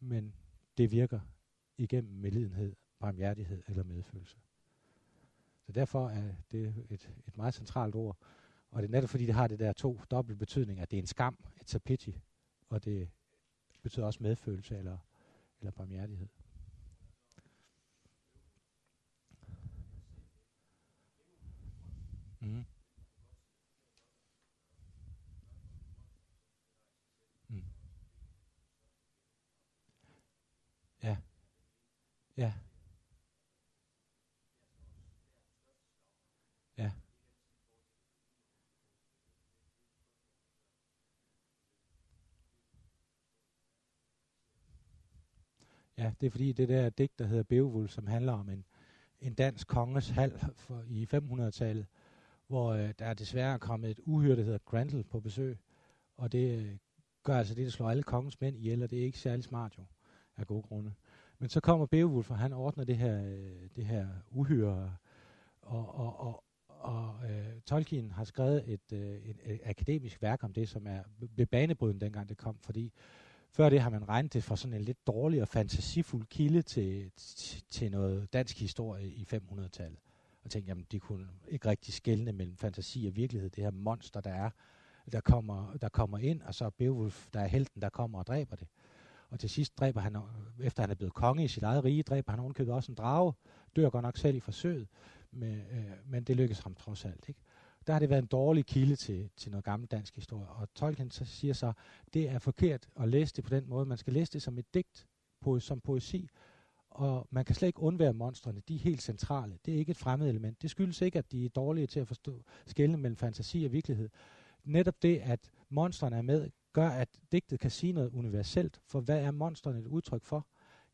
S1: men det virker igennem medlidenhed, barmhjertighed eller medfølelse. Så derfor er det et, et meget centralt ord. Og det er netop fordi, det har det der to dobbelt betydning, at det er en skam, et a pity, og det betyder også medfølelse eller, eller barmhjertighed. Mm. Mm. Ja. Ja. Ja. Ja, det er fordi det der digt, der hedder Beowulf, som handler om en, en dansk konges hal for, i 500-tallet, hvor øh, der er desværre kommet et uhyre, der hedder Grendel på besøg, og det øh, gør altså det, der slår alle kongens mænd ihjel, og det er ikke særlig smart jo, af gode grunde. Men så kommer Beowulf, og han ordner det her, øh, det her uhyre, og, og, og, og øh, Tolkien har skrevet et, øh, et, et akademisk værk om det, som er blev banebrydende dengang det kom, fordi før det har man regnet det for sådan en lidt dårlig og fantasifuld kilde til, til, noget dansk historie i 500-tallet. Og tænkte, jamen de kunne ikke rigtig skelne mellem fantasi og virkelighed. Det her monster, der er, der kommer, der kommer ind, og så Beowulf, der er helten, der kommer og dræber det. Og til sidst dræber han, efter han er blevet konge i sit eget rige, dræber han ovenkøbet også en drage. Dør godt nok selv i forsøget, men, øh, men det lykkes ham trods alt. Ikke? Der har det været en dårlig kilde til, til noget gammel dansk historie. Og Tolkien så siger så, det er forkert at læse det på den måde. Man skal læse det som et digt, på, som poesi, og man kan slet ikke undvære monstrene. De er helt centrale. Det er ikke et fremmed element. Det skyldes ikke, at de er dårlige til at forstå skælne mellem fantasi og virkelighed. Netop det, at monstrene er med, gør, at digtet kan sige noget universelt. For hvad er monstrene et udtryk for?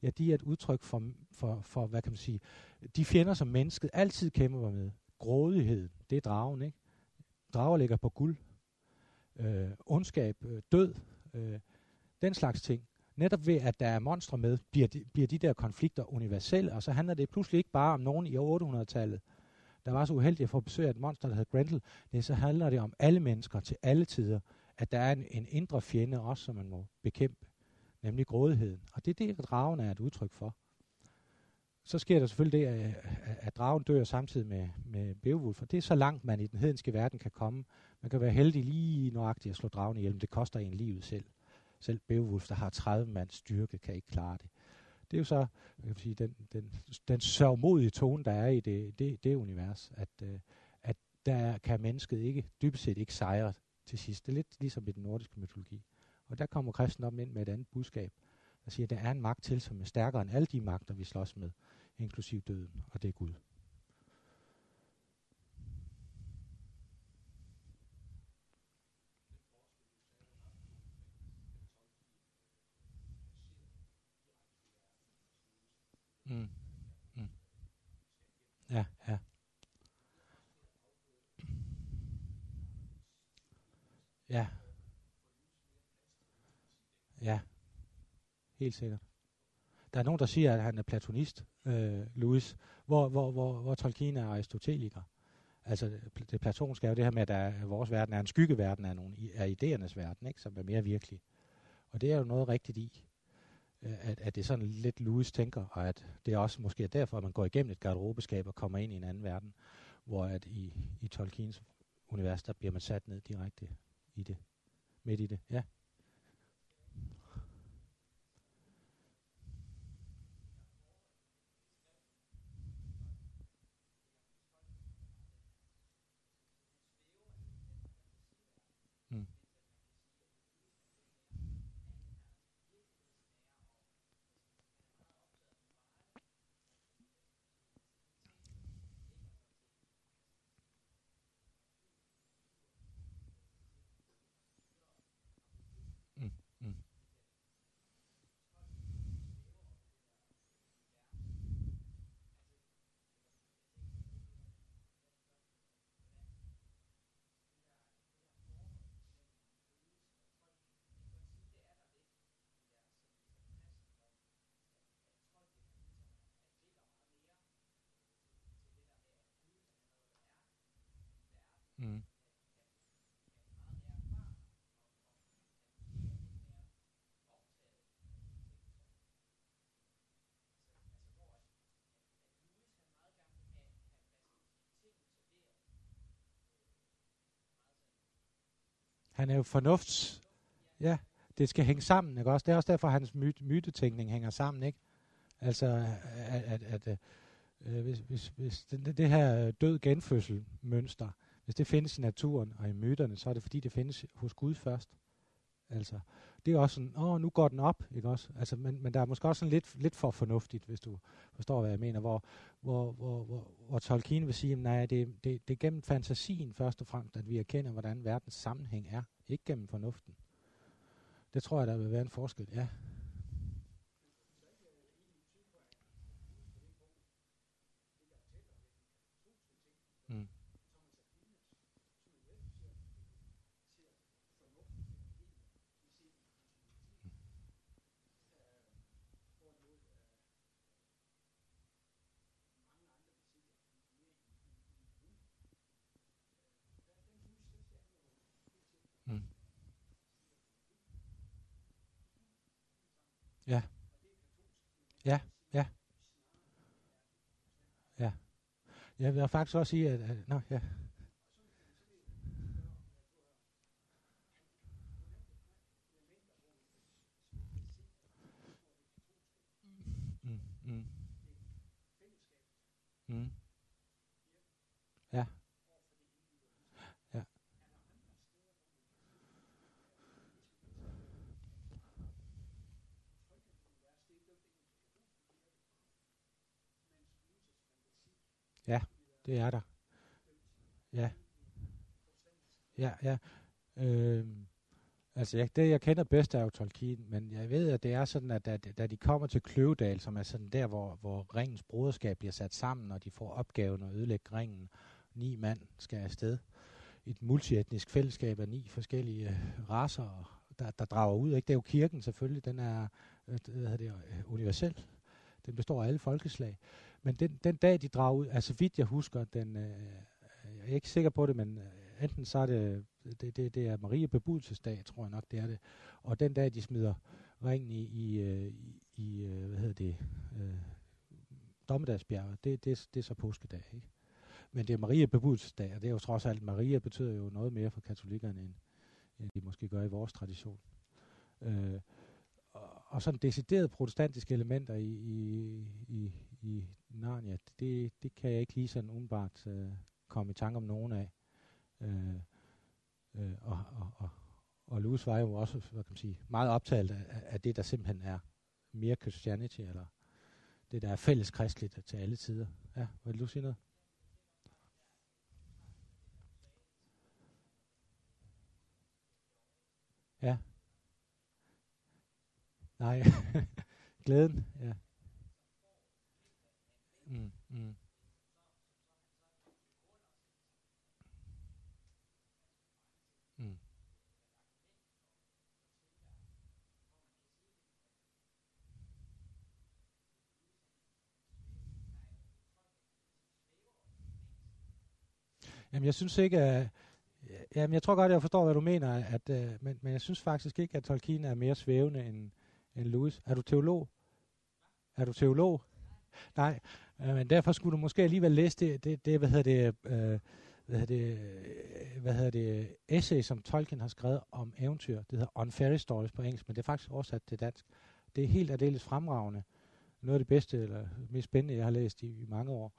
S1: Ja, de er et udtryk for, for, for hvad kan man sige, de fjender, som mennesket altid kæmper med. Grådighed, det er dragen, ikke? Drager ligger på guld, øh, ondskab, øh, død, øh, den slags ting. Netop ved, at der er monstre med, bliver de, bliver de der konflikter universelle, og så handler det pludselig ikke bare om nogen i 800-tallet, der var så uheldig at få besøg af et monster, der hed Grendel, det, så handler det om alle mennesker til alle tider, at der er en, en indre fjende også, som man må bekæmpe, nemlig grådigheden. Og det er det, dragen er et udtryk for. Så sker der selvfølgelig det, at, at dragen dør samtidig med, med Beowulf, og det er så langt, man i den hedenske verden kan komme. Man kan være heldig lige nøjagtigt at slå dragen ihjel, men det koster en livet selv. Selv Beowulf, der har 30 mands styrke, kan ikke klare det. Det er jo så jeg kan sige, den, den, den sørgmodige tone, der er i det, det, det univers, at, øh, at der kan mennesket ikke, dybest set ikke sejre til sidst. Det er lidt ligesom i den nordiske mytologi. Og der kommer kristendommen ind med et andet budskab, der siger, at der er en magt til, som er stærkere end alle de magter, vi slås med, inklusiv døden, og det er Gud. Mm. Mm. Ja, ja. Ja. Ja. Helt sikkert. Der er nogen, der siger, at han er platonist, øh, Louis, hvor, hvor, hvor, hvor Tolkien er aristoteliker. Altså det platonske er jo det her med, at der er, vores verden er en skyggeverden af, nogle, af idéernes verden, ikke, som er mere virkelig. Og det er jo noget rigtigt i. Øh, at, at det er sådan lidt Louis tænker, og at det er også måske derfor, at man går igennem et garderobeskab og kommer ind i en anden verden, hvor at i, i Tolkiens univers, der bliver man sat ned direkte i det, midt i det. Ja. Mm. Han er jo fornufts... Ja, det skal hænge sammen, ikke også? Det er også derfor, at hans my mytetænkning hænger sammen, ikke? Altså, at, at, at øh, hvis, hvis, hvis det, det her død genfødsel mønster, hvis det findes i naturen og i myterne, så er det fordi, det findes hos Gud først. Altså, det er også sådan, åh, nu går den op, ikke også? Altså, men, men der er måske også sådan lidt, lidt for fornuftigt, hvis du forstår, hvad jeg mener, hvor, hvor, hvor, hvor, hvor Tolkien vil sige, nej, det, det, det er gennem fantasien først og fremmest, at vi erkender, hvordan verdens sammenhæng er, ikke gennem fornuften. Det tror jeg, der vil være en forskel, ja. Mm. Ja. Ja, ja. Ja. Jeg vil faktisk også sige, at... at nå, ja. Mm, mm. Mm. Ja. Ja, det er der. Ja. Ja, ja. Øhm, altså, jeg, det jeg kender bedst er jo Tolkien, men jeg ved, at det er sådan, at da, da de kommer til Kløvedal, som er sådan der, hvor, hvor ringens broderskab bliver sat sammen, og de får opgaven at ødelægge ringen, ni mand skal afsted. Et multietnisk fællesskab af ni forskellige øh, raser, der, der drager ud. Ikke? Det er jo kirken selvfølgelig, den er øh, hvad det, øh, universel. Den består af alle folkeslag. Men den, den dag, de drager ud, altså vidt jeg husker, den, øh, øh, jeg er ikke sikker på det, men øh, enten så er det, det, det, det er Marie Bebudelsesdag, tror jeg nok, det er det. Og den dag, de smider ringen i, i, øh, i, i hvad hedder det, øh, Dommedagsbjerget, det, det, det er så påskedag, ikke? Men det er Maria Bebudelsesdag, og det er jo trods alt, Maria betyder jo noget mere for katolikkerne, end, end de måske gør i vores tradition. Øh, og, og sådan deciderede protestantiske elementer i, i, i, i Narnia, det, det kan jeg ikke lige sådan umiddelbart øh, komme i tanke om nogen af. Øh, øh, og, og, og, og Lewis var jo også hvad kan man sige, meget optaget af, af det, der simpelthen er mere Christianity, eller det, der er fælles kristligt til alle tider. Ja, vil du sige noget? Ja. Nej. Glæden, ja. Mm, mm. Mm. Jamen, jeg synes ikke, at... Jamen, jeg tror godt, jeg forstår, hvad du mener, at, uh, men, men jeg synes faktisk ikke, at Tolkien er mere svævende end, end Lewis. Er du teolog? Er du teolog? Nej, øh, men derfor skulle du måske alligevel læse det, det, det hvad hedder det, Øh, hvad hedder det, øh, hvad hedder det, essay, som Tolkien har skrevet om eventyr. Det hedder On Fairy Stories på engelsk, men det er faktisk oversat til dansk. Det er helt aldeles fremragende. Noget af det bedste, eller mest spændende, jeg har læst i, i mange år.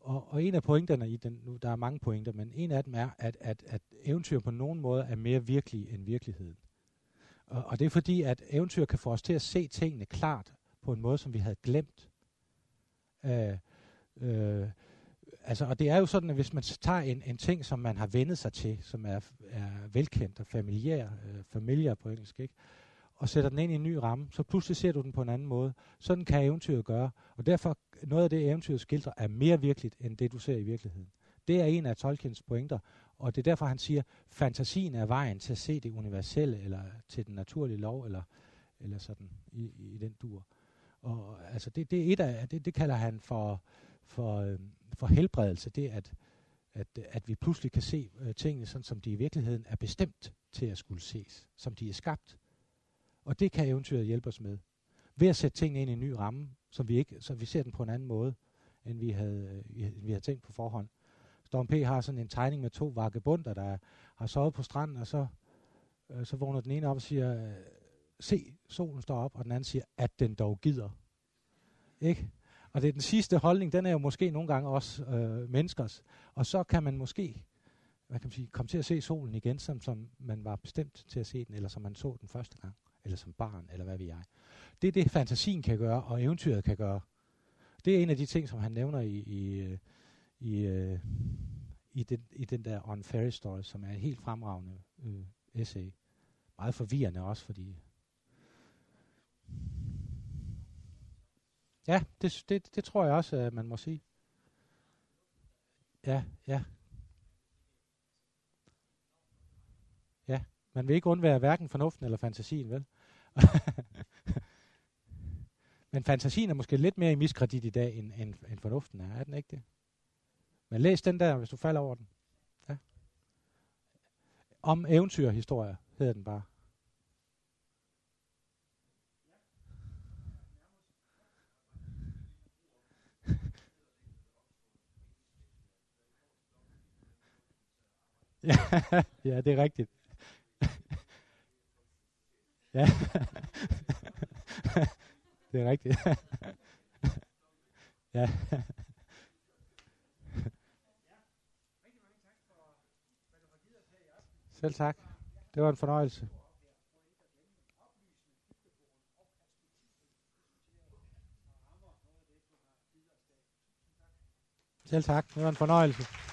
S1: Og, og en af pointerne i den, nu der er mange pointer, men en af dem er, at, at, at eventyr på nogen måde er mere virkelige end virkeligheden. Og, og det er fordi, at eventyr kan få os til at se tingene klart på en måde, som vi havde glemt. Uh, uh, altså, og det er jo sådan, at hvis man tager en, en ting, som man har vendet sig til, som er, er velkendt og familiær, øh, familiær på engelsk, ikke? og sætter den ind i en ny ramme, så pludselig ser du den på en anden måde. Sådan kan eventyret gøre. Og derfor, noget af det eventyret skildrer, er mere virkeligt, end det du ser i virkeligheden. Det er en af Tolkiens pointer, og det er derfor, han siger, fantasien er vejen til at se det universelle, eller til den naturlige lov, eller, eller sådan i, i den dur. Og altså det, det er et af, det, det kalder han for, for, øh, for helbredelse, det at, at, at vi pludselig kan se øh, tingene sådan, som de i virkeligheden er bestemt til at skulle ses, som de er skabt. Og det kan eventyret hjælpe os med. Ved at sætte tingene ind i en ny ramme, som vi ikke, så vi ser den på en anden måde, end vi havde, øh, end vi havde tænkt på forhånd. Storm P. har sådan en tegning med to vagabunder, der har sovet på stranden, og så, øh, så vågner den ene op og siger, øh, se, solen står op, og den anden siger, at den dog gider. Ikke? Og det er den sidste holdning, den er jo måske nogle gange også øh, menneskers. Og så kan man måske hvad kan man sige, komme til at se solen igen, som, som man var bestemt til at se den, eller som man så den første gang eller som barn, eller hvad ved jeg. Det er det, fantasien kan gøre, og eventyret kan gøre. Det er en af de ting, som han nævner i, i, øh, i, øh, i, den, i den der On Fairy Story, som er et helt fremragende øh, essay. Meget forvirrende også, fordi... Ja, det, det, det tror jeg også, at man må sige. Ja, ja. Ja, man vil ikke undvære hverken fornuften eller fantasien, vel? Men fantasien er måske lidt mere i miskredit i dag, end, end, end fornuften er. Er den ikke det? Men læs den der, hvis du falder over den. Ja. Om eventyrhistorier hedder den bare. ja, det er rigtigt. Ja. det er rigtigt. ja. Selv tak. Det var en fornøjelse. Selv tak. Det var en fornøjelse.